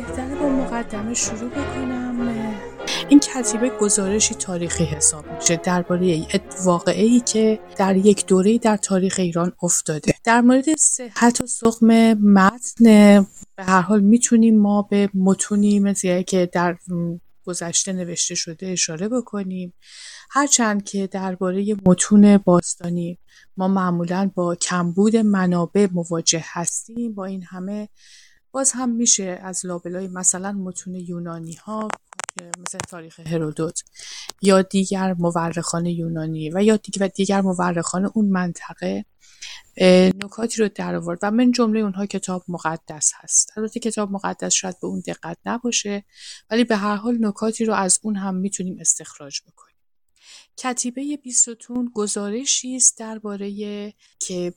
بهتره با مقدمه شروع بکنم. این کتیبه گزارشی تاریخی حساب میشه. درباره واقعه ای که در یک دوره در تاریخ ایران افتاده. در مورد صحت و سقم متن به هر حال می‌تونیم ما به متونی مثل که در گذشته نوشته شده اشاره بکنیم. هرچند که درباره متون باستانی ما معمولا با کمبود منابع مواجه هستیم. با این همه باز هم میشه از لابلای مثلا متون یونانی ها مثل تاریخ هرودوت یا دیگر مورخان یونانی و یا دیگر, و دیگر مورخان اون منطقه نکاتی رو در آورد و من جمله اونها کتاب مقدس هست. البته کتاب مقدس شاید به اون دقت نباشه ولی به هر حال نکاتی رو از اون هم می‌تونیم استخراج بکنیم. کتیبه بیستون گزارشی است درباره که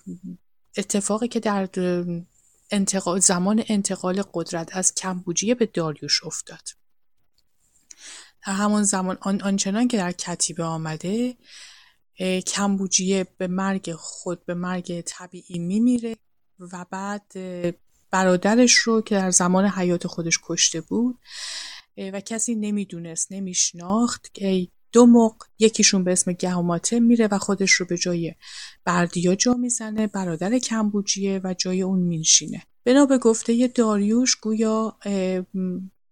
اتفاقی که در انتقال زمان انتقال قدرت از کمبوجیه به داریوش افتاد. در همون زمان آن آنچنان که در کتیبه آمده کمبوجیه به مرگ خود به مرگ طبیعی میمیره و بعد برادرش رو که در زمان حیات خودش کشته بود و کسی نمی‌دونست نمیشناخت که دو موق یکیشون به اسم گهوماته میره و خودش رو به جای بردیا جا می‌زنه برادر کمبوجیه و جای اون مینشینه. بنا به گفته داریوش گویا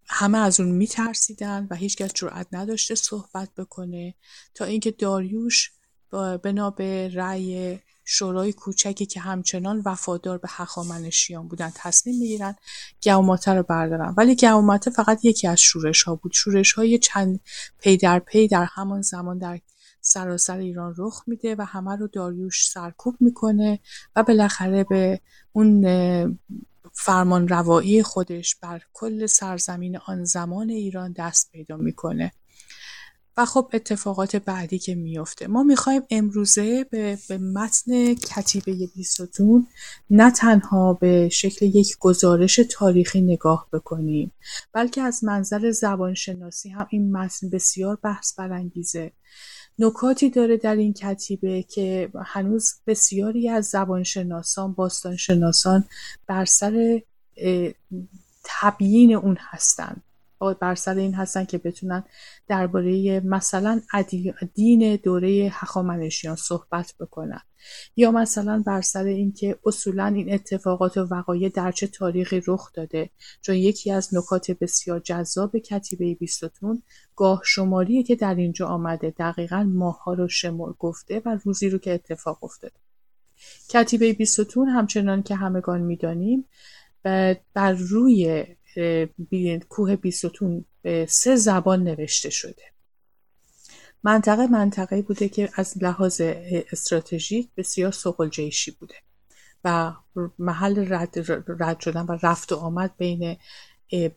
همه از اون میترسیدن و هیچکس جرأت نداشته صحبت بکنه تا اینکه داریوش بنا به رأی شورای کوچکی که همچنان وفادار به هخامنشیان بودن تصمیم می‌گیرن گوماته رو بردارن ولی گوماته فقط یکی از شورش ها بود. شورش های چند پی در پی در همان زمان در سراسر ایران رخ میده و همه رو داریوش سرکوب می‌کنه و بالاخره به اون فرمان روایی خودش بر کل سرزمین آن زمان ایران دست پیدا می‌کنه. خب اتفاقات بعدی که میفته ما می‌خوایم امروزه به, به متن کتیبه بیستون نه تنها به شکل یک گزارش تاریخی نگاه بکنیم بلکه از منظر زبانشناسی هم این متن بسیار بحث برانگیزه. نکاتی داره در این کتیبه که هنوز بسیاری از زبانشناسان باستانشناسان بر سر تبیین اون هستند بر سر این هستن که بتونن درباره مثلا دین دوره هخامنشیان صحبت بکنن. یا مثلا بر سر اینکه اصولا این اتفاقات و وقایع در چه تاریخی رخ داده. چون یکی از نکات بسیار جذاب کتیبه بیستون گاه شماریه که در اینجا آمده دقیقا ماها رو شمار گفته و روزی رو که اتفاق افتاده. کتیبه بیستون همچنان که همگان می‌دانیم بر روی کوه بیستون به سه زبان نوشته شده منطقه منطقه بوده که از لحاظ استراتژیک بسیار سقل جیشی بوده و محل رد, رد شدن و رفت و آمد بین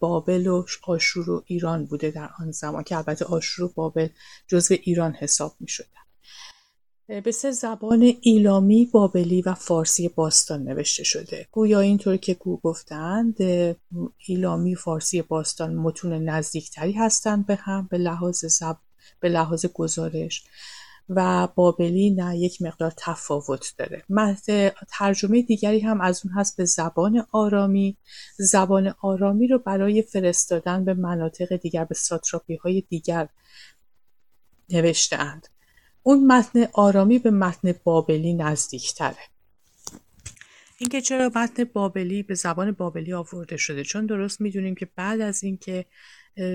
بابل و آشور و ایران بوده در آن زمان که البته آشور و بابل جزو ایران حساب می شدن. به سه زبان ایلامی، بابلی و فارسی باستان نوشته شده. گویا اینطور که گو گفتند ایلامی فارسی باستان متون نزدیکتری هستند به هم به لحاظ زب... به لحاظ گزارش. و بابلی نه یک مقدار تفاوت داره. ترجمه دیگری هم از اون هست به زبان آرامی. زبان آرامی رو برای فرستادن به مناطق دیگر به ساتراپی های دیگر نوشته اون متن آرامی به متن بابلی نزدیکتره. اینکه چرا متن بابلی به زبان بابلی آورده شده؟ چون درست می‌دونیم که بعد از اینکه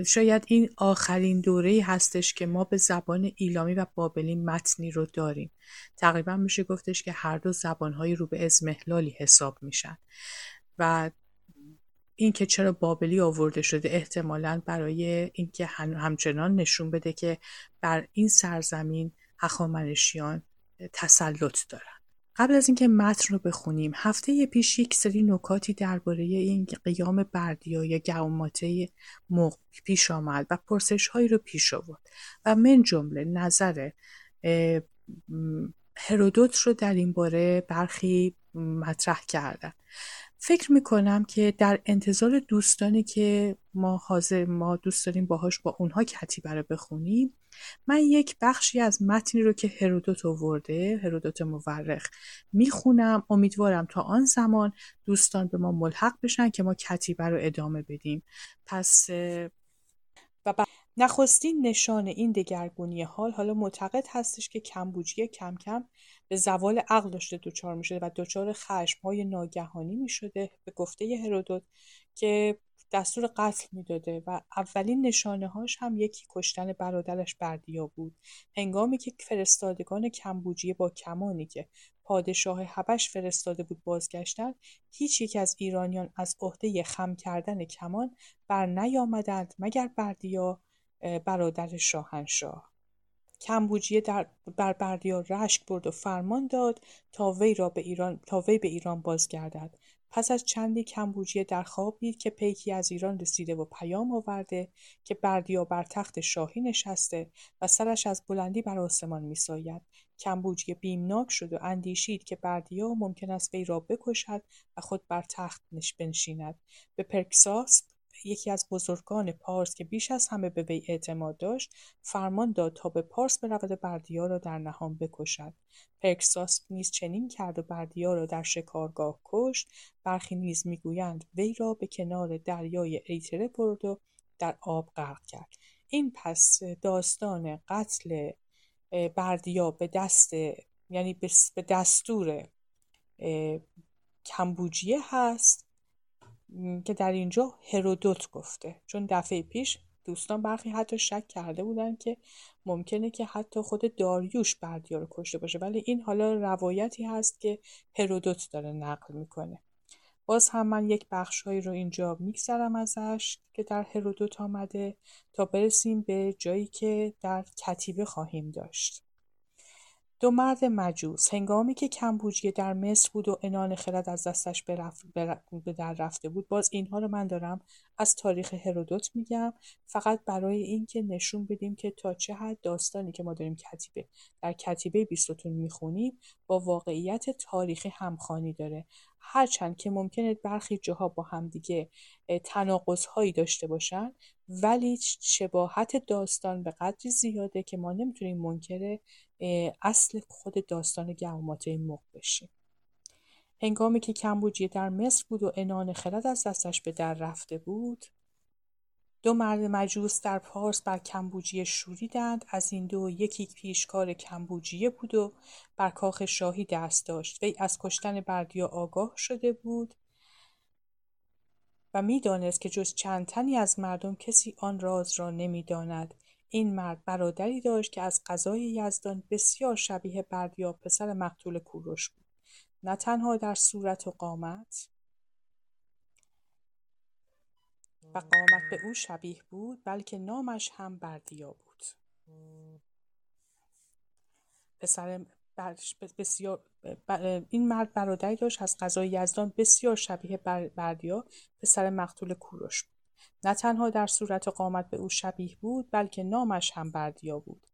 شاید این آخرین دوره هستش که ما به زبان ایلامی و بابلی متنی رو داریم. تقریبا میشه گفتش که هر دو زبانهایی رو به ازمهلالی حساب میشن. و اینکه چرا بابلی آورده شده احتمالا برای اینکه همچنان نشون بده که بر این سرزمین هخامنشیان تسلط دارن. قبل از اینکه متن رو بخونیم هفته پیش یک سری نکاتی درباره این قیام بردیا یا گوماته موق پیش آمد و پرسش هایی رو پیش آورد و من جمله نظر هرودوت رو در این باره برخی مطرح کردن. فکر می‌کنم که در انتظار دوستانی که ما حاضر ما دوست داریم باهاش با اونها کتیبه رو بخونیم من یک بخشی از متنی رو که هرودوت آورده هرودوت مورخ می‌خونم. امیدوارم تا آن زمان دوستان به ما ملحق بشن که ما کتیبه رو ادامه بدیم. پس و نخستین نشان این دگرگونی حال حالا معتقد هستش که کمبوجیه کم کم به زوال عقل داشته دچار می‌شده و دچار های ناگهانی می‌شده. به گفته هرودوت که دستور قتل می‌داده و اولین نشانه هاش هم یکی کشتن برادرش بردیا بود. هنگامی که فرستادگان کمبوجیه با کمانی که پادشاه حبش فرستاده بود بازگشتند هیچ یک از ایرانیان از عهده خم کردن کمان بر نیامدند مگر بردیا برادر شاهنشاه. کمبوجیه در بر بردیا رشک برد و فرمان داد تا وی را به ایران تا وی به ایران بازگردد. پس از چندی کمبوجیه در خواب دید که پیکی از ایران رسیده و پیام آورده که بردیا بر تخت شاهی نشسته و سرش از بلندی بر آسمان میساید. کمبوجیه بیمناک شد و اندیشید که بردیا ممکن است وی را بکشد و خود بر تخت بنشیند. به پرکساس یکی از بزرگان پارس که بیش از همه به وی اعتماد داشت فرمان داد تا به پارس برود بردیا را در نهان بکشد. پرکساس نیز چنین کرد و بردیا را در شکارگاه کشت. برخی نیز می‌گویند وی را به کنار دریای ایتره برد و در آب غرق کرد. این پس داستان قتل بردیا به دست یعنی به دستور کمبوجیه هست. که در اینجا هرودوت گفته. چون دفعه پیش دوستان برخی حتی شک کرده بودن که ممکنه که حتی خود داریوش بردیا رو کشته باشه. ولی این حالا روایتی هست که هرودوت داره نقل می‌کنه. باز هم من یک بخشهایی رو اینجا میگذرم ازش که در هرودوت آمده تا برسیم به جایی که در کتیبه خواهیم داشت. دو مرد مجوس. هنگامی که کمبوجیه در مصر بود و انان خرد از دستش به در رفته بود باز اینها رو من دارم از تاریخ هرودوت میگم. فقط برای اینکه نشون بدیم که تا چه حد داستانی که ما داریم کتیبه در کتیبه بیستون می‌خونیم با واقعیت تاریخی همخانی داره. هرچند که ممکنه برخی جاها با همدیگه تناقض هایی داشته باشن ولی شباهت داستان به قدری زیاده که ما نمی‌تونیم منکر اصل خود داستان گواماته مق بشیم. هنگامی که کمبوجیه در مصر بود و انان خرد از دستش به در رفته بود دو مرد مجوس در پارس بر کمبوجیه شوریدند از این دو یکی پیشکار کمبوجیه بود و بر کاخ شاهی دست داشت. وی از کشتن بردیا آگاه شده بود و می‌دانست که جز چند تنی از مردم کسی آن راز را نمی‌داند. این مرد برادری داشت که از قضای یزدان بسیار شبیه بردیا پسر مقتول کوروش بود. نه تنها در صورت و قامت قامت به او شبیه بود بلکه نامش هم بردیا بود. پسر بسیار این مرد برادری داشت از قضای یزدان بسیار شبیه بردیا پسر مقتول کوروش بود. نه تنها در صورت قامت به او شبیه بود بلکه نامش هم بردیا بود.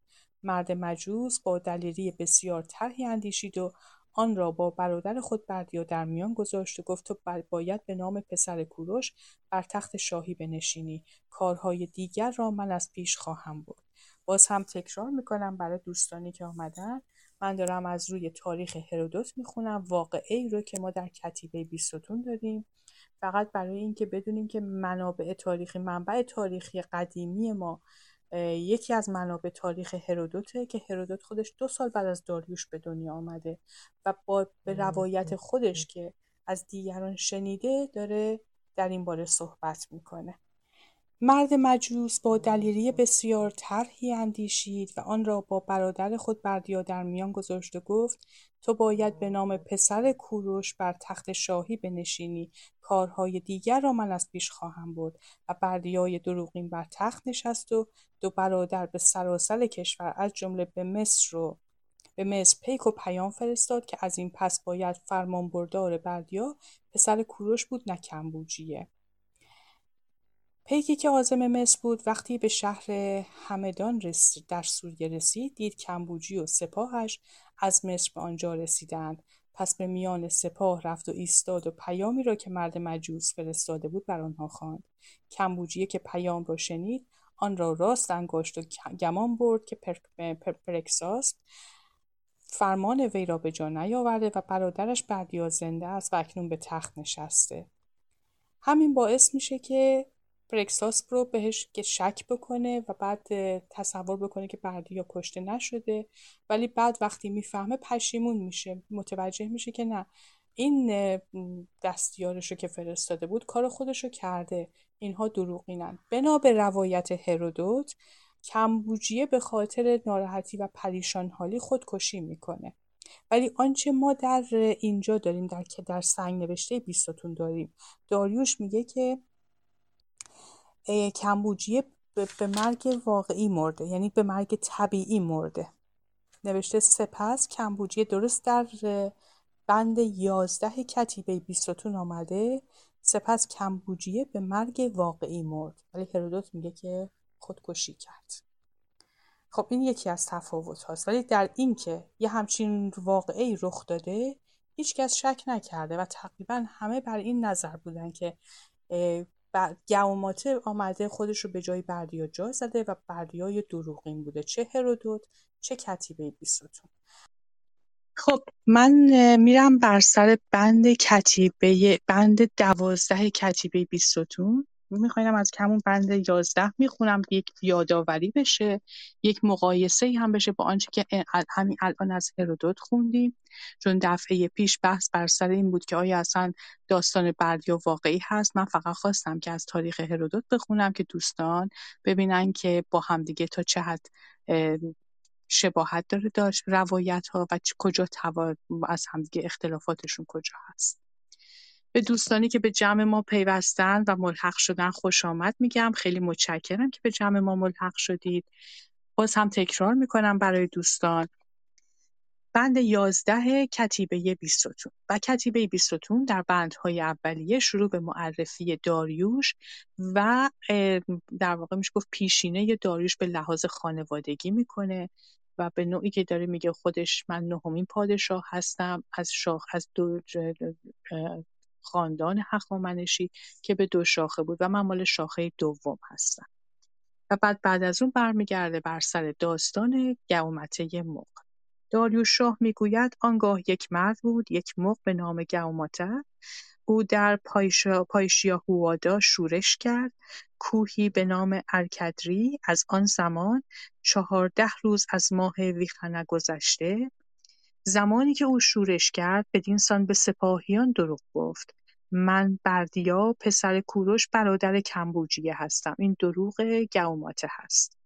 مرد مجوز با دلیری بسیار طرحی اندیشید و آن را با برادر خود بردیا در میان گذاشت و گفت تو باید به نام پسر کوروش بر تخت شاهی بنشینی. کارهای دیگر را من از پیش خواهم برد. باز هم تکرار می‌کنم برای دوستانی که آمدن. من دارم از روی تاریخ هرودوت می‌خونم. واقعه ای رو که ما در کتیبه بیستون داریم. فقط برای اینکه بدونیم که منابع تاریخی منبع تاریخی قدیمی ما یکی از منابع تاریخ هرودوته که هرودوت خودش دو سال بعد از داریوش به دنیا آمده و با به روایت خودش که از دیگران شنیده داره در این باره صحبت می‌کنه. مرد مجوس با دلیری بسیار طرحی اندیشید و آن را با برادر خود بردیا در میان گذاشت و گفت تو باید به نام پسر کوروش بر تخت شاهی بنشینی. کارهای دیگر را من از پیش خواهم برد و بردیای دروغین بر تخت نشست و دو برادر به سراسر کشور از جمله به مصر و به مصر پیک و پیام فرستاد که از این پس باید فرمانبردار بردیا پسر کوروش بود نه کمبوجیه. پیکی که عازم مصر بود وقتی به شهر همدان در سوریه رسید دید کمبوجی و سپاهش از مصر به آنجا رسیدند. پس به میان سپاه رفت و ایستاد و پیامی را که مرد مجوس فرستاده بود بر آنها خواند. کمبوجیه که پیام را شنید آن را راست انگاشت و گمان برد که پرکساس فرمان وی را به جا نیاورده و برادرش بردیا زنده است و اکنون به تخت نشسته. همین باعث میشه که پرکساس رو بهش که شک بکنه و بعد تصور بکنه که بردیا کشته نشده ولی بعد وقتی می‌فهمه پشیمون میشه متوجه میشه که نه. این دستیارش رو که فرستاده بود کار خودش رو کرده. اینها دروغینن. بنا به روایت هرودوت کمبوجیه به خاطر ناراحتی و پریشان حالی خودکشی می‌کنه. ولی آنچه ما در اینجا داریم در که در سنگ نوشته بیستاتون داریم. داریوش میگه که کمبوجیه به مرگ واقعی مرده. یعنی به مرگ طبیعی مرده. نوشته سپس کمبوجیه درست در بند یازده کتیبه بیستون آمده. سپس کمبوجیه به مرگ واقعی مرد. ولی هرودوت میگه که خودکشی کرد. خب این یکی از تفاوت هاست. ولی در این که یه همچین واقعی رخ داده هیچکس شک نکرده و تقریبا همه بر این نظر بودن که گوماته آمده خودش رو به جای بردیا جا زده و بردیا دروغین بوده. چه هرودوت چه کتیبه بیستون خب من میرم بر سر بند کتیبه بند دوازده کتیبه بیستون می‌خوایم از کمون بند یازده می‌خونم یک یادآوری بشه یک مقایسه هم بشه با آنچه که همین الان از هرودوت خوندیم. چون دفعه پیش بحث بر سر این بود که آیا اصلا داستان بردیا واقعی هست من فقط خواستم که از تاریخ هرودوت بخونم که دوستان ببینن که با همدیگه تا چه حد شباهت داره داشت روایت ها و کجا از همدیگه اختلافاتشون کجا هست. به دوستانی که به جمع ما پیوستن و ملحق شدن خوش آمد میگم. خیلی متشکرم که به جمع ما ملحق شدید. باز هم تکرار می‌کنم برای دوستان. بند یازده کتیبه بیستون. و کتیبه بیستون در بندهای اولیه شروع به معرفی داریوش و در واقع میشه گفت پیشینه داریوش به لحاظ خانوادگی می‌کنه و به نوعی که داره میگه خودش من نهمین پادشاه هستم از شاخ از دو خاندان هخامنشی که به دو شاخه بود و من مال شاخه دوم هستم و بعد بعد از اون برمیگرده بر سر داستان گومته مق داریوش شاه می‌گوید آنگاه یک مرد بود یک مق به نام گوماته او در پایشیا هوادا شورش کرد. کوهی به نام ارکدری از آن زمان چهارده روز از ماه ویخنه گذشته. زمانی که او شورش کرد بدینسان به سپاهیان دروغ گفت. من بردیا پسر کوروش برادر کمبوجیه هستم. این دروغ گوماته هست.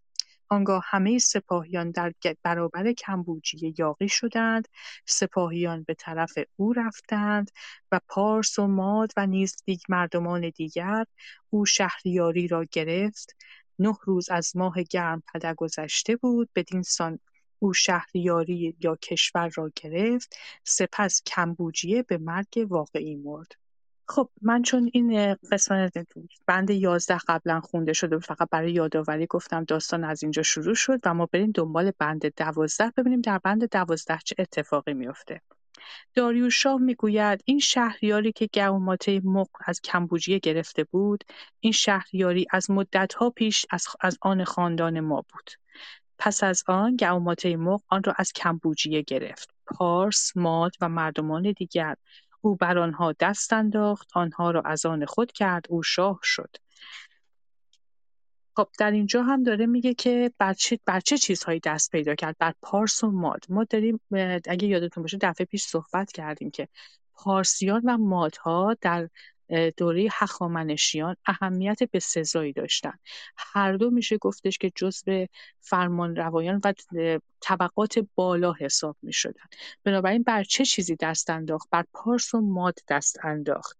آنگاه همه سپاهیان در برابر کمبوجیه یاغی شدند. سپاهیان به طرف او رفتند و پارس و ماد و نیز دیگ مردمان دیگر او شهریاری را گرفت. نه روز از ماه گرم پده گذشته بود. بدین سان او شهریاری یا کشور را گرفت سپس کمبوجیه به مرگ واقعی مرد. خب من چون این قسمت بند یازده قبلا خونده شده فقط برای یادآوری گفتم داستان از اینجا شروع شد و ما بریم دنبال بند دوازده ببینیم در بند دوازده چه اتفاقی میفته داریوش شاه می‌گوید این شهریاری که گوماته مق از کمبوجیه گرفته بود این شهریاری از مدتها پیش از, از آن خاندان ما بود. پس از آن گوماته مق آن را از کمبوجیه گرفت. پارس ماد و مردمان دیگر او بر آنها دست انداخت آنها را از آن خود کرد او شاه شد. خب در اینجا هم داره میگه که بر چه, بر چیزهایی دست پیدا کرد؟ بر پارس و ماد. ما داریم اگه یادتون باشه دفعه پیش صحبت کردیم که پارسیان و مادها در دوره هخامنشیان اهمیت بسزایی داشتند هر دو میشه گفتش که جزو فرمانروایان و طبقات بالا حساب می‌شدن. بنابراین بر چه چیزی دست انداخت؟ بر پارس و ماد دست انداخت.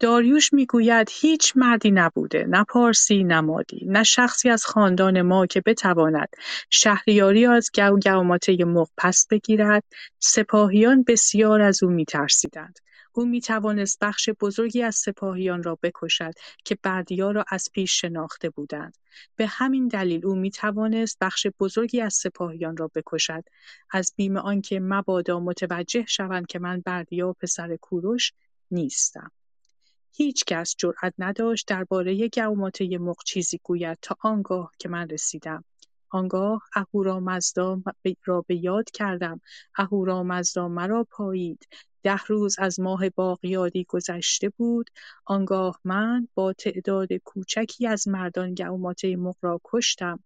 داریوش می‌گوید هیچ مردی نبوده نه پارسی نه مادی نه شخصی از خاندان ما که بتواند شهریاری از گوگوماته مغ پس بگیرد. سپاهیان بسیار از او میترسیدند. او می‌توانست بخش بزرگی از سپاهیان را بکشد که بردیار را از پیش شناخته بودند. به همین دلیل او می‌توانست بخش بزرگی از سپاهیان را بکشد. از بیم آنکه مبادا متوجه شوند که من بردیا و پسر کوروش نیستم. هیچکس جرأت نداشت درباره گوماته مغ چیزی گوید تا آنگاه که من رسیدم. آنگاه اهورامزدا را به یاد کردم. اهورامزدا مرا پایید. ده روز از ماه باقیادی گذشته بود آنگاه من با تعداد کوچکی از مردان گوماته مغ را کشتم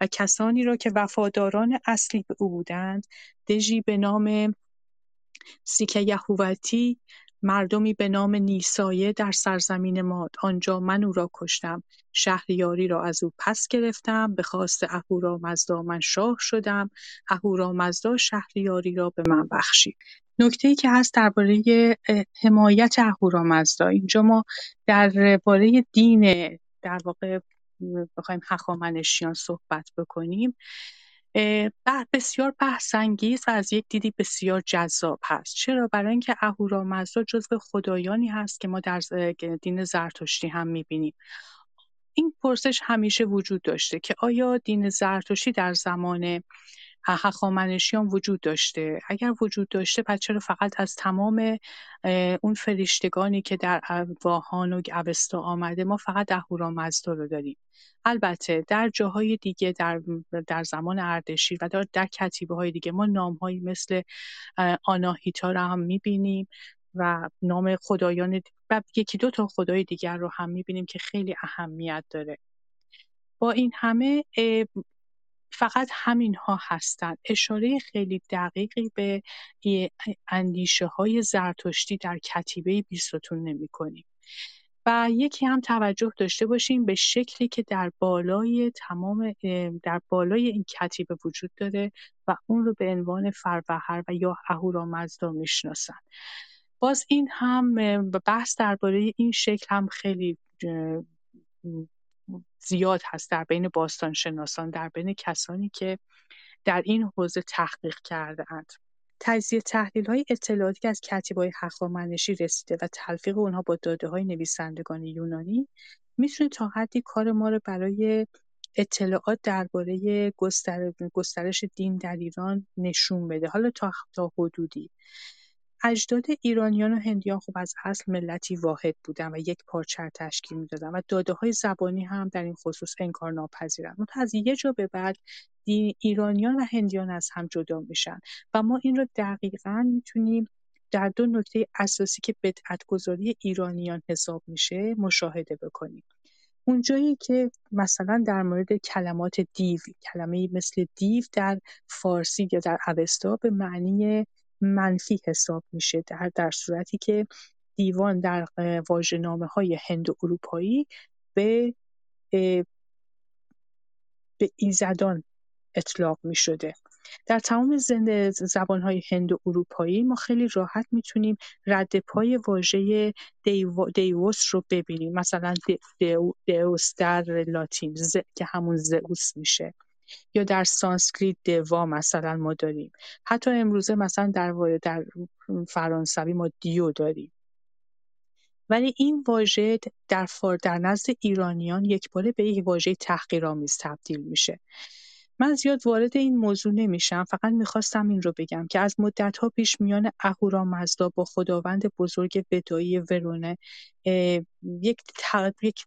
و کسانی را که وفاداران اصلی به او بودند دژی به نام سیک یهوتی مردمی به نام نیسایه در سرزمین ماد آنجا من او را کشتم. شهریاری را از او پس گرفتم به خواست اهورامزدا من شاه شدم. اهورامزدا شهریاری را به من بخشید. ای که هست درباره حمایت اهورامزدا اینجا ما درباره دین در واقع بخوایم هخامنشیان صحبت بکنیم بسیار بحث‌انگیز و از یک دیدی بسیار جذاب هست. چرا؟ برای اینکه اهورامزدا جزو خدایانی هست که ما در دین زرتشتی هم می‌بینیم. این پرسش همیشه وجود داشته که آیا دین زرتشتی در زمان هخامنشیان وجود داشته. اگر وجود داشته پس چرا فقط از تمام اون فرشتگانی که در واهان و اوستا آمده ما فقط اهورامزدا رو داریم؟ البته در جاهای دیگه در, در زمان اردشیر و در, در کتیبه های دیگه ما نام هایی مثل آناهیتا رو هم می‌بینیم و نام خدایان و یکی دو تا خدای دیگر رو هم می‌بینیم که خیلی اهمیت داره. با این همه فقط همینها هستند. اشاره خیلی دقیقی به اندیشه های زرتشتی در کتیبه بیستون نمی کنیم. و یکی هم توجه داشته باشیم به شکلی که در بالای تمام در بالای این کتیبه وجود داره و اون رو به عنوان فروهر و یا اهورامزدا می‌شناسن باز این هم بحث درباره این شکل هم خیلی زیاد هست در بین باستانشناسان در بین کسانی که در این حوزه تحقیق کرده اند. تجزیه تحلیل های اطلاعاتی از های هخامنشی رسیده و تلفیق اونها با داده های نویسندگان یونانی می‌تونه تا حدی کار ما رو برای اطلاعات درباره گسترش دین در ایران نشون بده حالا تا تا حدودی اجداد ایرانیان و هندیان خب از اصل ملتی واحد بودن و یک پارچه تشکیل می‌دادن و های زبانی هم در این خصوص انکارناپذیرند منتها از یه جا به بعد ایرانیان و هندیان از هم جدا میشن و ما این رو دقیقا می‌تونیم در دو نکته اساسی که بدعتگذاری ایرانیان حساب میشه مشاهده بکنیم. اونجایی که مثلا در مورد کلمات دیو کلمه مثل دیو در فارسی یا در اوستا به معنی منفی حساب میشه در در صورتی که دیوان در های هند اروپایی به به ایزدان اطلاق می شده. در تمام زنده های هند و اروپایی ما خیلی راحت می‌تونیم رد پای واژه دیووس رو ببینیم مثلا دیوس در لاتین که همون زئوس میشه یا در سانسکریت دوا مثلا ما داریم. حتی امروزه مثلا در در فرانسوی ما دیو داریم. ولی این واژه در فار در نزد ایرانیان یک باره به یک واژه تحقیرآمیز تبدیل میشه. من زیاد وارد این موضوع نمیشم فقط می‌خواستم این رو بگم که از مدتها پیش میان اهورامزدا با خداوند بزرگ ودایی ورونه یک یک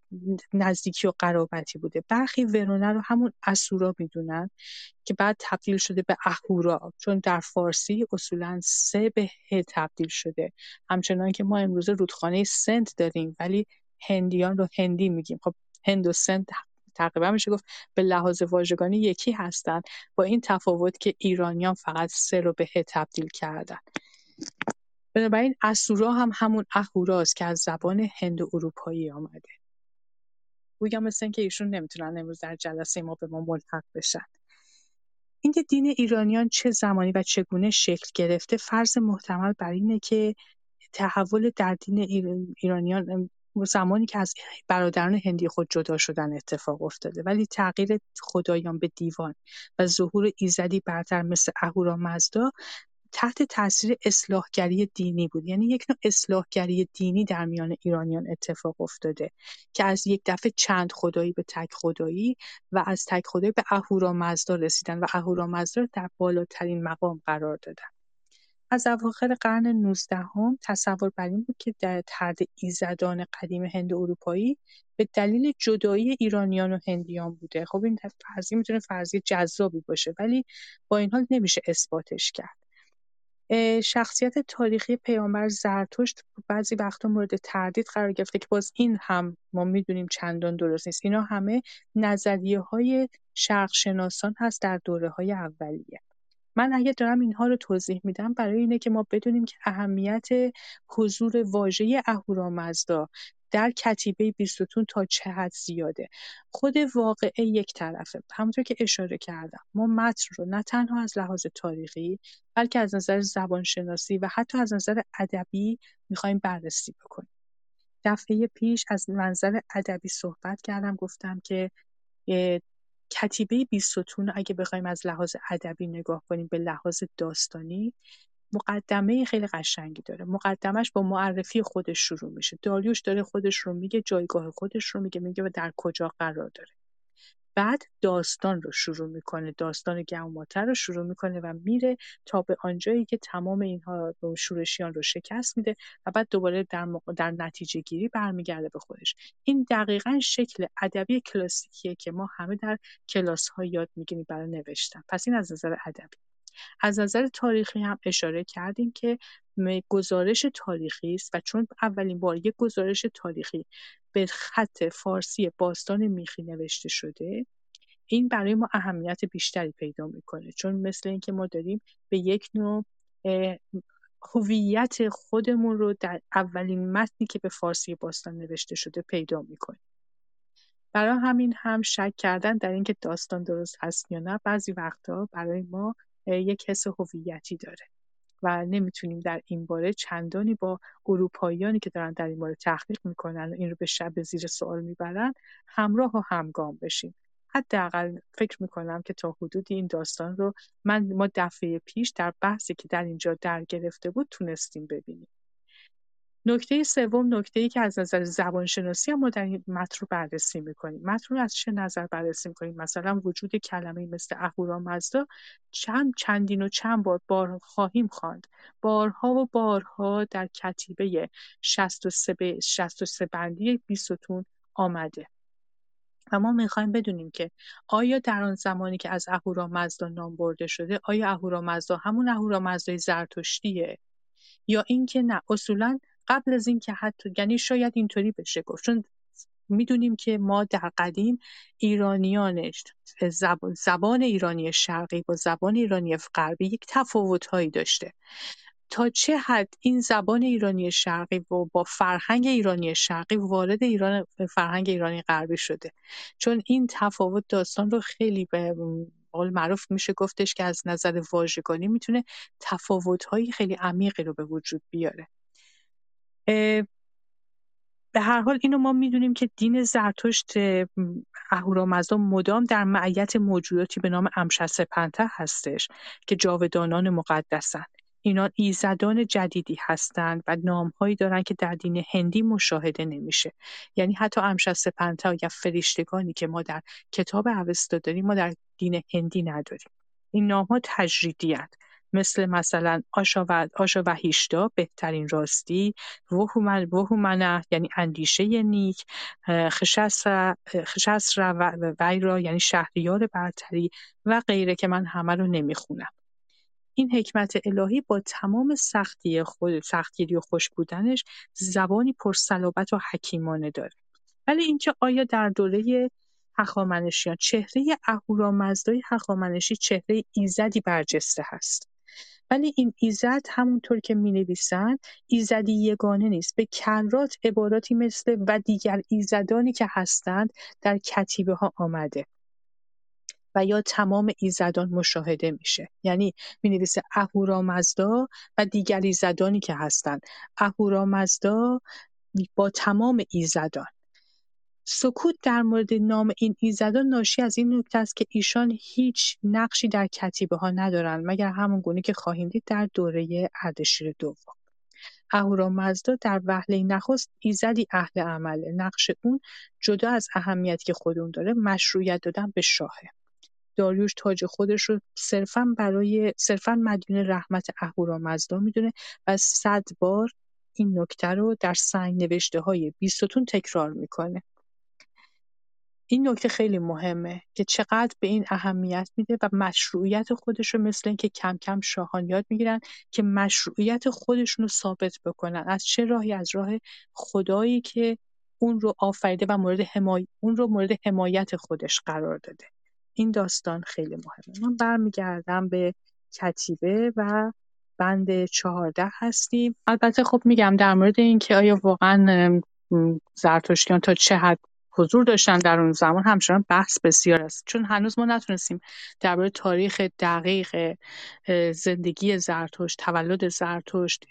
نزدیکی و قرابتی بوده. برخی ورونه رو همون اسورا می‌دونن که بعد تبدیل شده به اهورا چون در فارسی اصولا سه به تبدیل شده. همچنان که ما امروزه رودخانه سند داریم ولی هندیان رو هندی میگیم. خب هند و سند تقریبا میشه گفت به لحاظ واژگانی یکی هستند با این تفاوت که ایرانیان فقط سه رو به تبدیل کردن. بنابراین اسورا هم همون اهوراست که از زبان هند اروپایی آمده. گویا مثل اینکه ایشون نمی‌تونن امروز در جلسه ما به ما ملحق بشن. اینکه دین ایرانیان چه زمانی و چگونه شکل گرفته فرض محتمل بر اینه که تحول در دین ایرانیان زمانی که از برادران هندی خود جدا شدن اتفاق افتاده. ولی تغییر خدایان به دیوان و ظهور ایزدی برتر مثل اهورامزدا تحت تاثیر اصلاحگری دینی بود. یعنی یک نوع اصلاحگری دینی در میان ایرانیان اتفاق افتاده که از یک دفعه چند خدایی به تک خدایی و از تک خدایی به اهورامزدا رسیدن و اهورامزدا در بالاترین مقام قرار دادن. از اواخر قرن نوزدهم تصور بر این بود که در طرد ایزدان قدیم هند اروپایی به دلیل جدایی ایرانیان و هندیان بوده. خب این فرضیه می‌تونه فرضیه جذابی باشه ولی با این حال نمیشه اثباتش کرد. شخصیت تاریخی پیامبر زرتشت بعضی وقتا مورد تردید قرار گرفته که باز این هم ما می‌دونیم چندان درست نیست. اینا همه نظریه های شرق شناسان هست در دوره های اولیه. من اگه دارم اینها رو توضیح میدم برای اینه که ما بدونیم که اهمیت حضور واژه اهورامزدا در کتیبه بیستون تا چه حد زیاده. خود واقعه یک طرفه. همونطور که اشاره کردم ما متن رو نه تنها از لحاظ تاریخی بلکه از نظر زبانشناسی و حتی از نظر ادبی می‌خوایم بررسی بکنیم. دفعه پیش از منظر ادبی صحبت کردم گفتم که کتیبه بیستون اگه بخوایم از لحاظ ادبی نگاه کنیم به لحاظ داستانی مقدمه خیلی قشنگی داره. مقدمش با معرفی خودش شروع میشه. داریوش داره خودش رو میگه جایگاه خودش رو میگه میگه و در کجا قرار داره. بعد داستان رو شروع می‌کنه داستان گوماتر رو شروع می‌کنه و میره تا به آنجایی که تمام اینها شورشیان رو شکست میده و بعد دوباره در, در نتیجه گیری برمیگرده به خودش. این دقیقا شکل ادبی کلاسیکیه که ما همه در کلاس ها یاد می‌گیریم برای نوشتن. پس این از نظر ادبی. از نظر تاریخی هم اشاره کردیم که گزارش تاریخی است و چون اولین بار یک گزارش تاریخی به خط فارسی باستان میخی نوشته شده این برای ما اهمیت بیشتری پیدا می‌کنه. چون مثل اینکه ما داریم به یک نوع هویت خودمون رو در اولین متنی که به فارسی باستان نوشته شده پیدا می‌کنیم. برای همین هم شک کردن در اینکه داستان درست هست یا نه بعضی وقتا برای ما یک حس هویتی داره و نمی‌تونیم در این باره چندانی با اروپاییانی که دارن در این باره تحقیق می‌کنن و این رو به شب زیر سوال می‌برن همراه و همگام بشیم. حداقل فکر می‌کنم که تا حدودی این داستان رو من ما دفعه پیش در بحثی که در اینجا در گرفته بود تونستیم ببینیم. نکته سوم ای که از نظر زبانشناسی هم ما در این متن رو بررسی می‌کنیم. متن رو از چه نظر بررسی می‌کنیم؟ مثلا وجود کلمه مثل اهورامزدا چند چندین و چند بار بار خواهیم خواند. بارها و بارها در کتیبه 63 به 63 بندی بیستون آمده. و ما می‌خوایم بدونیم که آیا در آن زمانی که از اهورامزدا نام برده شده آیا اهورامزدا همون اهورامزدای زرتشتیه؟ یا اینکه نه اصولا قبل از اینکه حتی یعنی شاید اینطوری بشه گفت. چون می‌دونیم که ما در قدیم ایرانیانش زبان, زبان ایرانی شرقی با زبان ایرانی غربی یک تفاوتهایی داشته. تا چه حد این زبان ایرانی شرقی و با فرهنگ ایرانی شرقی وارد ایران فرهنگ ایرانی غربی شده. چون این تفاوت داستان رو خیلی به قول معروف میشه گفتش که از نظر واژگانی می‌تونه تفاوت‌های خیلی عمیقی رو به وجود بیاره. به هر حال اینو ما می‌دونیم که دین زرتشت اهورامزدا مدام در معیت موجوداتی به نام امشسپنته هستش که جاودانان مقدسند اینا ایزدان جدیدی هستند و نامهایی دارند که در دین هندی مشاهده نمیشه. یعنی حتی امشسپنته یا فرشتگانی که ما در کتاب اوستا داریم ما در دین هندی نداریم. این نامها هستند مثل مثلا آشا هیشتا بهترین راستی وهومنه یعنی اندیشه نیک خشسر و ویرا یعنی شهریار برتری و غیره که من همه رو نمی‌خونم. این حکمت الهی با تمام سختی خود سختگیری و خوش بودنش زبانی پرصلابت و حکیمانه داره. ولی اینکه آیا در دوره هخامنشیان چهره اهورامزدای هخامنشی چهره ایزدی برجسته هست؟ ولی این ایزد همونطور که می نویسند ایزدی یگانه نیست. به کرات عباراتی مثل و دیگر ایزدانی که هستند در کتیبه ها آمده و یا تمام ایزدان مشاهده میشه. یعنی می نویسه اهورامزدا و دیگر ایزدانی که هستند. اهورامزدا با تمام ایزدان. سکوت در مورد نام این ایزدان ناشی از این نکته است که ایشان هیچ نقشی در کتیبه ها ندارند مگر همون گونه که خواهیم دید در دوره اردشیر دوم. اهورامزدا در وهله نخست ایزدی اهل عمله نقش اون جدا از اهمیتی که خود اون داره مشروعیت دادن به شاهه. داریوش تاج خودش رو صرفا برای صرفا مدیون رحمت اهورامزدا می‌دونه و صد بار این نکته رو در سنگ نوشته های بیستون تکرار می‌کنه. این نکته خیلی مهمه که چقدر به این اهمیت میده و مشروعیت خودش رو مثل اینکه کم کم شاهان یاد می‌گیرن که مشروعیت خودشون رو ثابت بکنن. از چه راهی؟ از راه خدایی که اون رو آفریده و مورد حمای... اون رو مورد حمایت خودش قرار داده. این داستان خیلی مهمه. من برمیگردم به کتیبه و بند چهارده هستیم. البته خب میگم در مورد اینکه آیا واقعا زرتشتیان تا چه حد حضور داشتن در اون زمان همچنان بحث بسیار است. چون هنوز ما نتونستیم درباره تاریخ دقیق زندگی زرتشت تولد زرتشت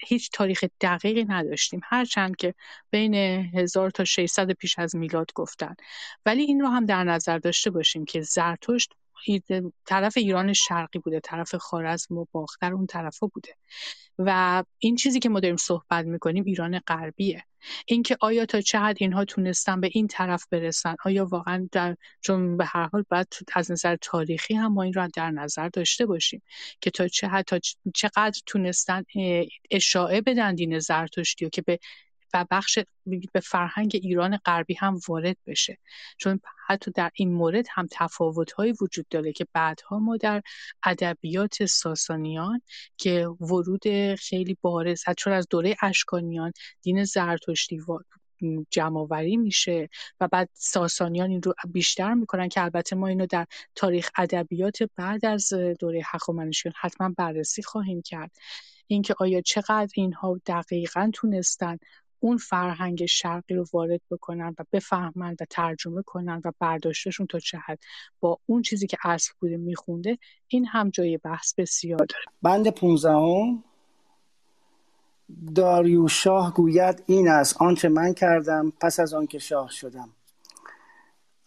هیچ تاریخ دقیقی نداشتیم. هرچند که بین 1000 تا 600 پیش از میلاد گفتن. ولی این رو هم در نظر داشته باشیم که زرتشت طرف ایران شرقی بوده طرف خارزم و باختر اون طرفا بوده. و این چیزی که ما داریم صحبت می‌کنیم ایران غربیه. اینکه آیا تا چه حد اینها تونستن به این طرف برسن؟ آیا واقعا در چون به هر حال باید از نظر تاریخی هم ما این رو در نظر داشته باشیم که تا چه حد تا چقدر تونستن اشاعه بدن دین زرتشتی و که به و بخش به فرهنگ ایران غربی هم وارد بشه. چون حتی در این مورد هم تفاوت‌هایی وجود داره که بعدها ما در ادبیات ساسانیان که ورود خیلی بارز چون از دوره اشکانیان دین زرتشتی جمعآوری میشه و بعد ساسانیان این رو بیشتر می‌کنن که البته ما اینو در تاریخ ادبیات بعد از دوره هخامنشیان حتما بررسی خواهیم کرد. اینکه آیا چقدر اینها دقیقا تونستن اون فرهنگ شرقی رو وارد بکنن و بفهمن و ترجمه کنن و برداشتشون تا چه حد. با اون چیزی که اصل بوده میخونده این هم جای بحث بسیار داره. بند 15 داریوش شاه گوید این است آنچه من کردم پس از آنکه شاه شدم.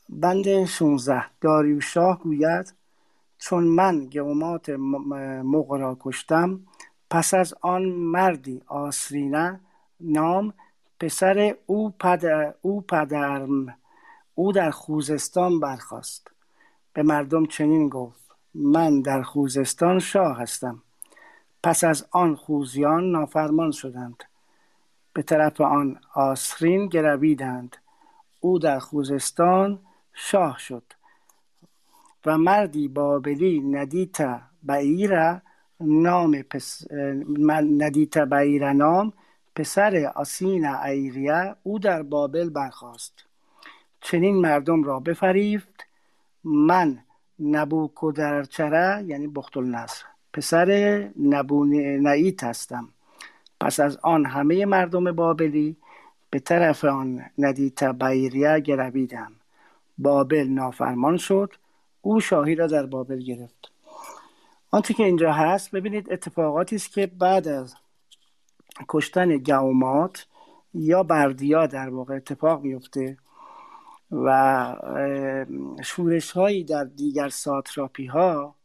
بند 16 داریوش شاه گوید چون من گومات مغرا کشتم پس از آن مردی آسرینه نام پسر او, پدر او پدرم او در خوزستان برخاست. به مردم چنین گفت من در خوزستان شاه هستم. پس از آن خوزیان نافرمان شدند. به طرف آن آسرین گرویدند. او در خوزستان شاه شد و مردی بابلی ندیت بعیره نام پس ندیت بعیره نام پسر آسین ایریه او در بابل برخاست. چنین مردم را بفریفت. من نبوکدرچره یعنی بخت النصر پسر نعیت هستم. پس از آن همه مردم بابلی به طرف آن ندیت بیریه گرویدم. بابل نافرمان شد. او شاهی را در بابل گرفت. آنچه که اینجا هست ببینید اتفاقاتی است که بعد از کشتن گومات یا بردیا در واقع اتفاق میفته و شورش هایی در دیگر ساتراپی ها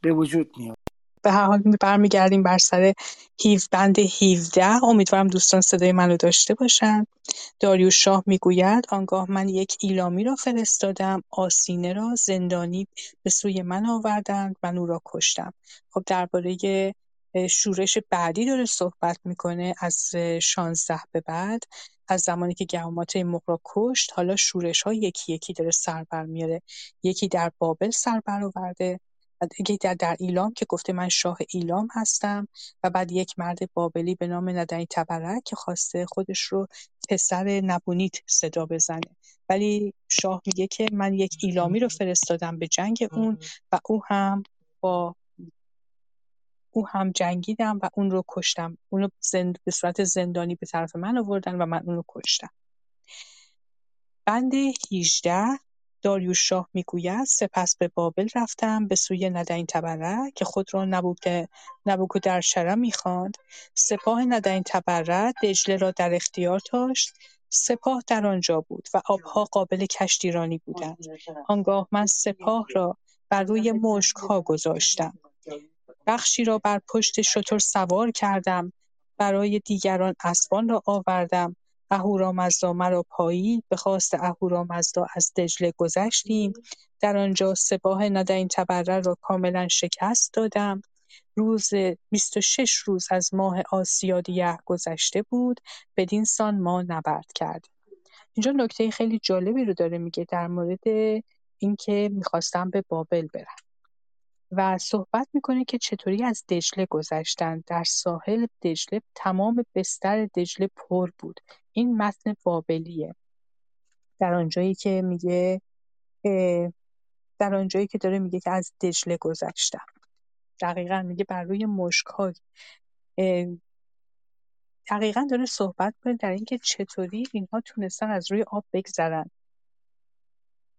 به وجود میاد. به هر حال برمیگردیم بر سر هیو بند 17 امیدوارم دوستان صدای منو داشته باشن. داریوش شاه می‌گوید آنگاه من یک ایلامی را فرستادم آسینه را زندانی به سوی من آوردند و او را کشتم. خب درباره شورش بعدی داره صحبت می‌کنه از 16 به بعد از زمانی که گهومات مغ کشت حالا شورش ها یکی یکی داره سر بر میاره یکی در بابل سر برآورده یکی در, در ایلام که گفته من شاه ایلام هستم و بعد یک مرد بابلی به نام ندنی تبرک که خواسته خودش رو پسر نبونیت صدا بزنه. ولی شاه میگه که من یک ایلامی رو فرستادم به جنگ اون و او هم با او هم جنگیدم و اون رو کشتم. اون زند... به صورت زندانی به طرف من آوردن و من اون رو کشتم. بند 18 داریوش شاه می‌گوید سپس به بابل رفتم به سوی ندین تبره که خود را نبوک در شره می‌خواند. سپاه ندین تبره دجله را در اختیار داشت. سپاه در آنجا بود و آبها قابل کشتیرانی بودند. آنگاه من سپاه را بر روی ها گذاشتم. بخشی را بر پشت شتر سوار کردم. برای دیگران اسبان را آوردم. اهورامزدا مرا پایید به خواست اهورامزدا از دجله گذشتیم. در آنجا سپاه ندین تبره را کاملا شکست دادم. روز 26 روز از ماه آسیادیه گذشته بود. بدین سان ما نبرد کردیم. اینجا نکته خیلی جالبی رو داره میگه در مورد اینکه می‌خواستم به بابل برم. و صحبت می‌کنه که چطوری از دجله گذشتن. در ساحل دجله تمام بستر دجله پر بود. این متن بابلیه. در آنجایی که میگه در آنجایی که داره میگه که از دجله گذشتم. دقیقا میگه بر روی مشکها دقیقا داره صحبت کنه در اینکه چطوری اینها تونستن از روی آب بگذرن.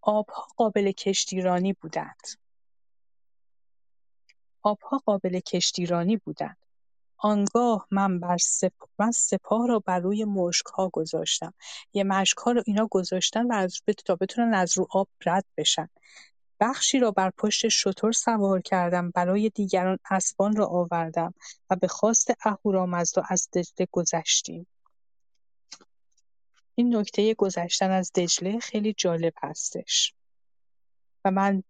آبها قابل کشتیرانی بودند. آبها قابل کشتیرانی بودند. آنگاه من بر من سپاه را بر روی ها گذاشتم. یه ها رو اینا گذاشتن و از تا بتونن از رو آب رد بشن. بخشی را بر پشت شتر سوار کردم برای دیگران اسبان را آوردم و به خواست اهورامزدا از دجله گذشتیم. این نکته گذشتن از دجله خیلی جالب هستش. و من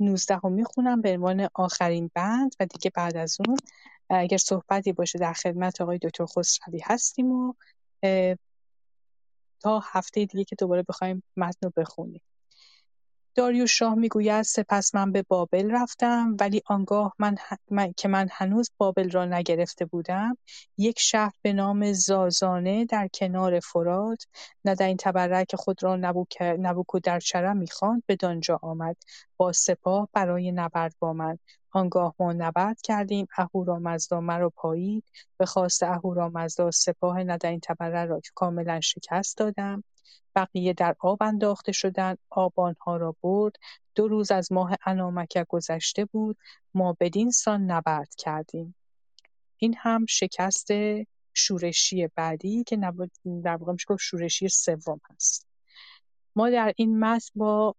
19 رو می‌خونم به عنوان آخرین بند و دیگه بعد از اون اگر صحبتی باشه در خدمت آقای دکتر خسروی هستیم و تا هفته دیگه که دوباره بخوایم متن رو بخونیم. داریوش شاه می‌گوید سپس من به بابل رفتم ولی آنگاه من, که من هنوز بابل را نگرفته بودم یک شهر به نام زازانه در کنار فرات این تبرک خود را نبوک و در چرم می‌خواند به دانجا آمد. با سپاه برای نبرد با من. آنگاه ما نبرد کردیم. اهورامزدا مرا پایید. به خواست اهورامزدا سپاه این تبره را کاملا شکست دادم. بقیه در آب انداخته شدند. آب آنها را برد. دو روز از ماه انامکه گذشته بود. ما بدین سان نبرد کردیم. این هم شکست شورشی بعدی که در واقع میشه گفت شورشی سوم هست. ما در این متن با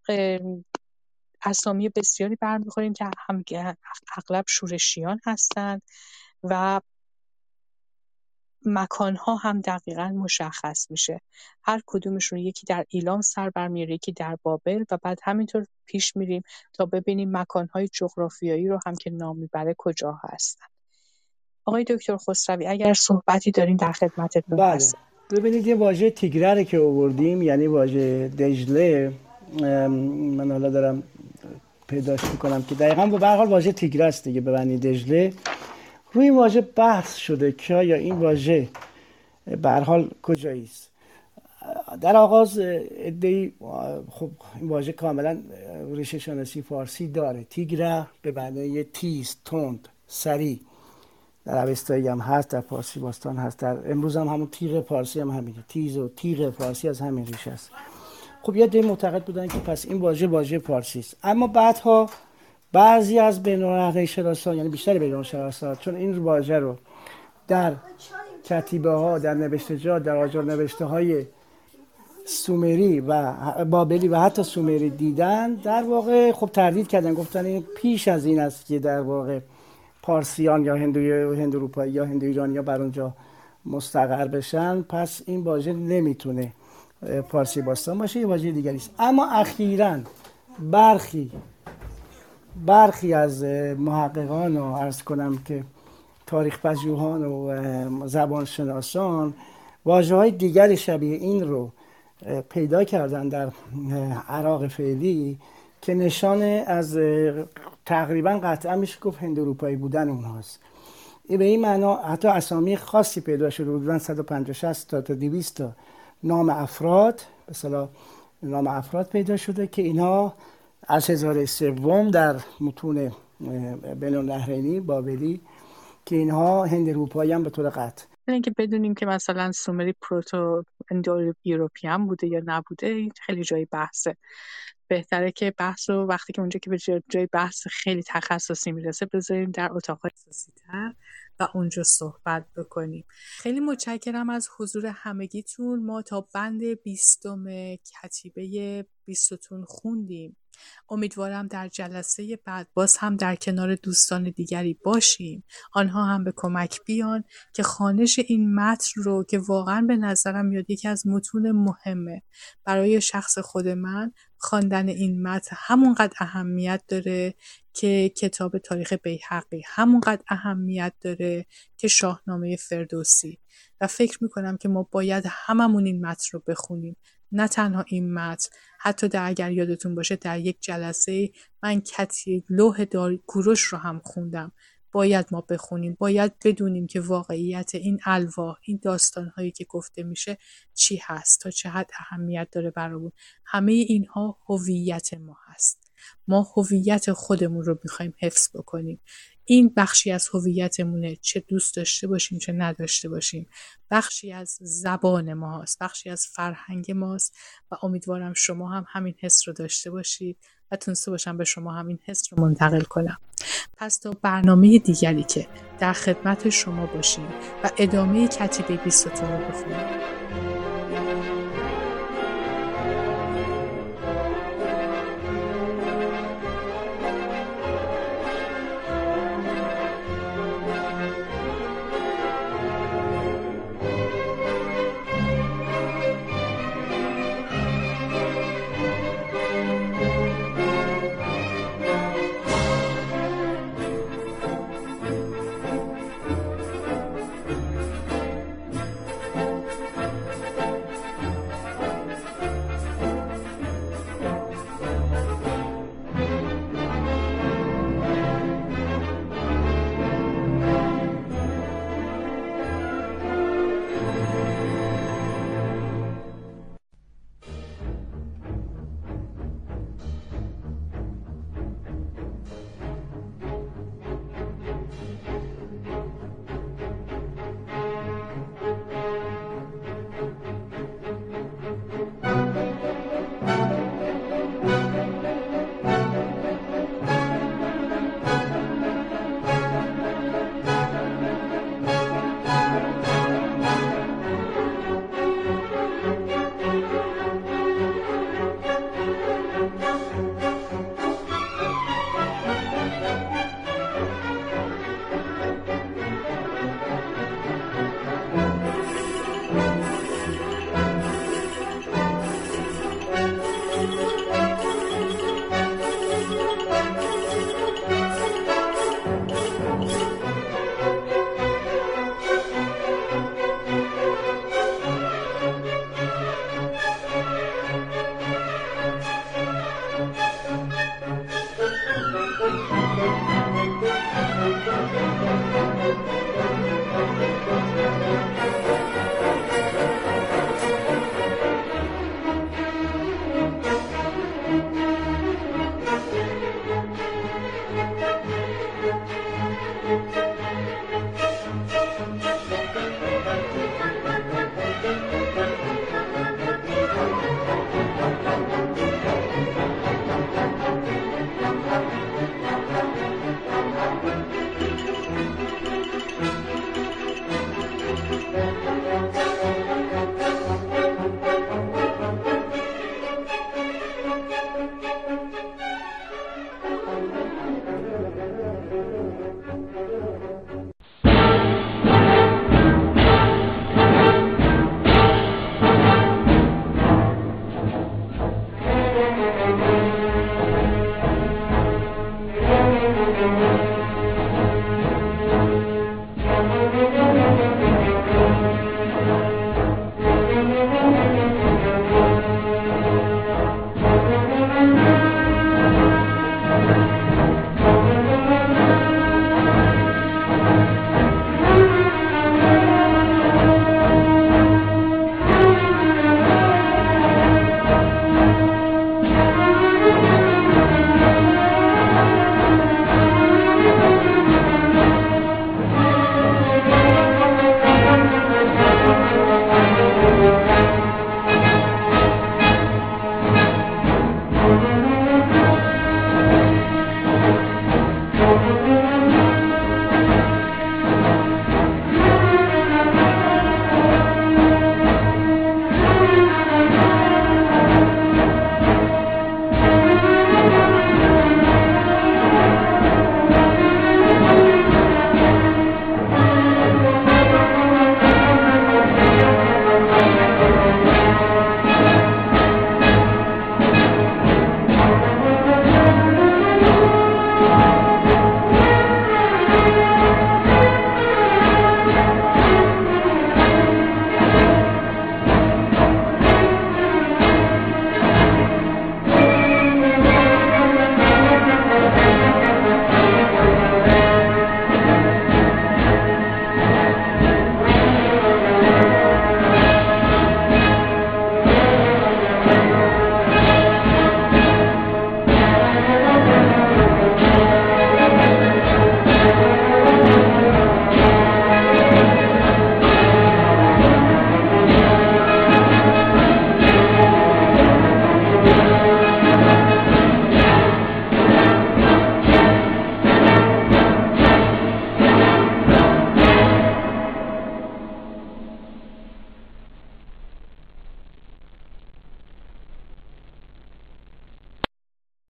اسامی بسیاری برمیخوریم که هم اغلب شورشیان هستند و مکانها هم دقیقا مشخص میشه. هر کدومشون یکی در ایلام سر برمیاره یکی در بابل و بعد همینطور پیش میریم تا ببینیم مکانهای جغرافیایی رو هم که نام می‌بره کجا هستن. آقای دکتر خسروی اگر صحبتی دارین در خدمتتون بله. ببینید یه واژه تیگره که آوردیم یعنی واژه دجله من حالا دارم پیداش می‌کنم که دقیقا به حال واژه تیگره است دیگه به دجله روی این واژه بحث شده که آیا این واژه به حال کجایی است؟ در آغاز ادهی خب این واژه کاملا ریشه شناسی فارسی داره. تیگره به معنی تیز تند سری در اوستایی هم هست در فارسی باستان هست در امروز هم همون تیغ فارسی هم همینه. تیز و تیغ فارسی از همین ریشه است. خب یه دی معتقد بودن که پس این واژه واژه فارسی است. اما بعدها بعضی از بین شناسان یعنی بیشتر بین شناسان چون این واژه رو در کتیبه ها در نوشته در آجر نوشته های سومری و بابلی و حتی سومری دیدن در واقع خب تردید کردن. گفتن این پیش از این است که در واقع پارسیان یا هندوی هند اروپایی یا هندو ایرانی بر اونجا مستقر بشن. پس این واژه نمی‌تونه پارسی باستان باشه یه واژه دیگری است. اما اخیرا برخی برخی از محققان و ارز کنم که تاریخ پژوهان و زبان شناسان واجه های دیگر شبیه این رو پیدا کردن در عراق فعلی که نشان از تقریبا قطعا میشه گفت هند اروپایی بودن اونهاست. به این معنا حتی اسامی خاصی پیدا شده حدودا 150 تا تا 200 تا. نام افراد مثلا نام افراد پیدا شده که اینها از هزار سوم در متون بین النهرینی بابلی که اینها هند اروپایی هم به طور قطع. اینکه بدونیم که مثلا سومری پروتو اندو بوده یا نبوده خیلی جای بحثه. بهتره که بحث رو وقتی که اونجا که به جای بحث خیلی تخصصی می‌رسه بذاریم در اتاق خصوصی تر و اونجا صحبت بکنیم. خیلی متشکرم از حضور همگیتون. ما تا بند بیستم کتیبه بیستتون خوندیم. امیدوارم در جلسه بعد باز هم در کنار دوستان دیگری باشیم آنها هم به کمک بیان که خانش این متن رو که واقعا به نظرم میاد یکی از متون مهمه. برای شخص خود من خواندن این متن همونقدر اهمیت داره که کتاب تاریخ بیحقی همونقدر اهمیت داره که شاهنامه فردوسی. و فکر می‌کنم که ما باید هممون این متن رو بخونیم. نه تنها این متن حتی در اگر یادتون باشه در یک جلسه من کتی لوح دار کوروش رو هم خوندم. باید ما بخونیم. باید بدونیم که واقعیت این الواح این داستان هایی که گفته میشه چی هست تا چه حد اهمیت داره برامون. همه اینها هویت ما هست. ما هویت خودمون رو می‌خوایم حفظ بکنیم. این بخشی از هویتمونه چه دوست داشته باشیم چه نداشته باشیم. بخشی از زبان ماست بخشی از فرهنگ ماست و امیدوارم شما هم همین حس رو داشته باشید و تونسته باشم به شما همین حس رو منتقل کنم. پس تا برنامه دیگری که در خدمت شما باشیم و ادامه کتیبه بیستتون رو بخونیم.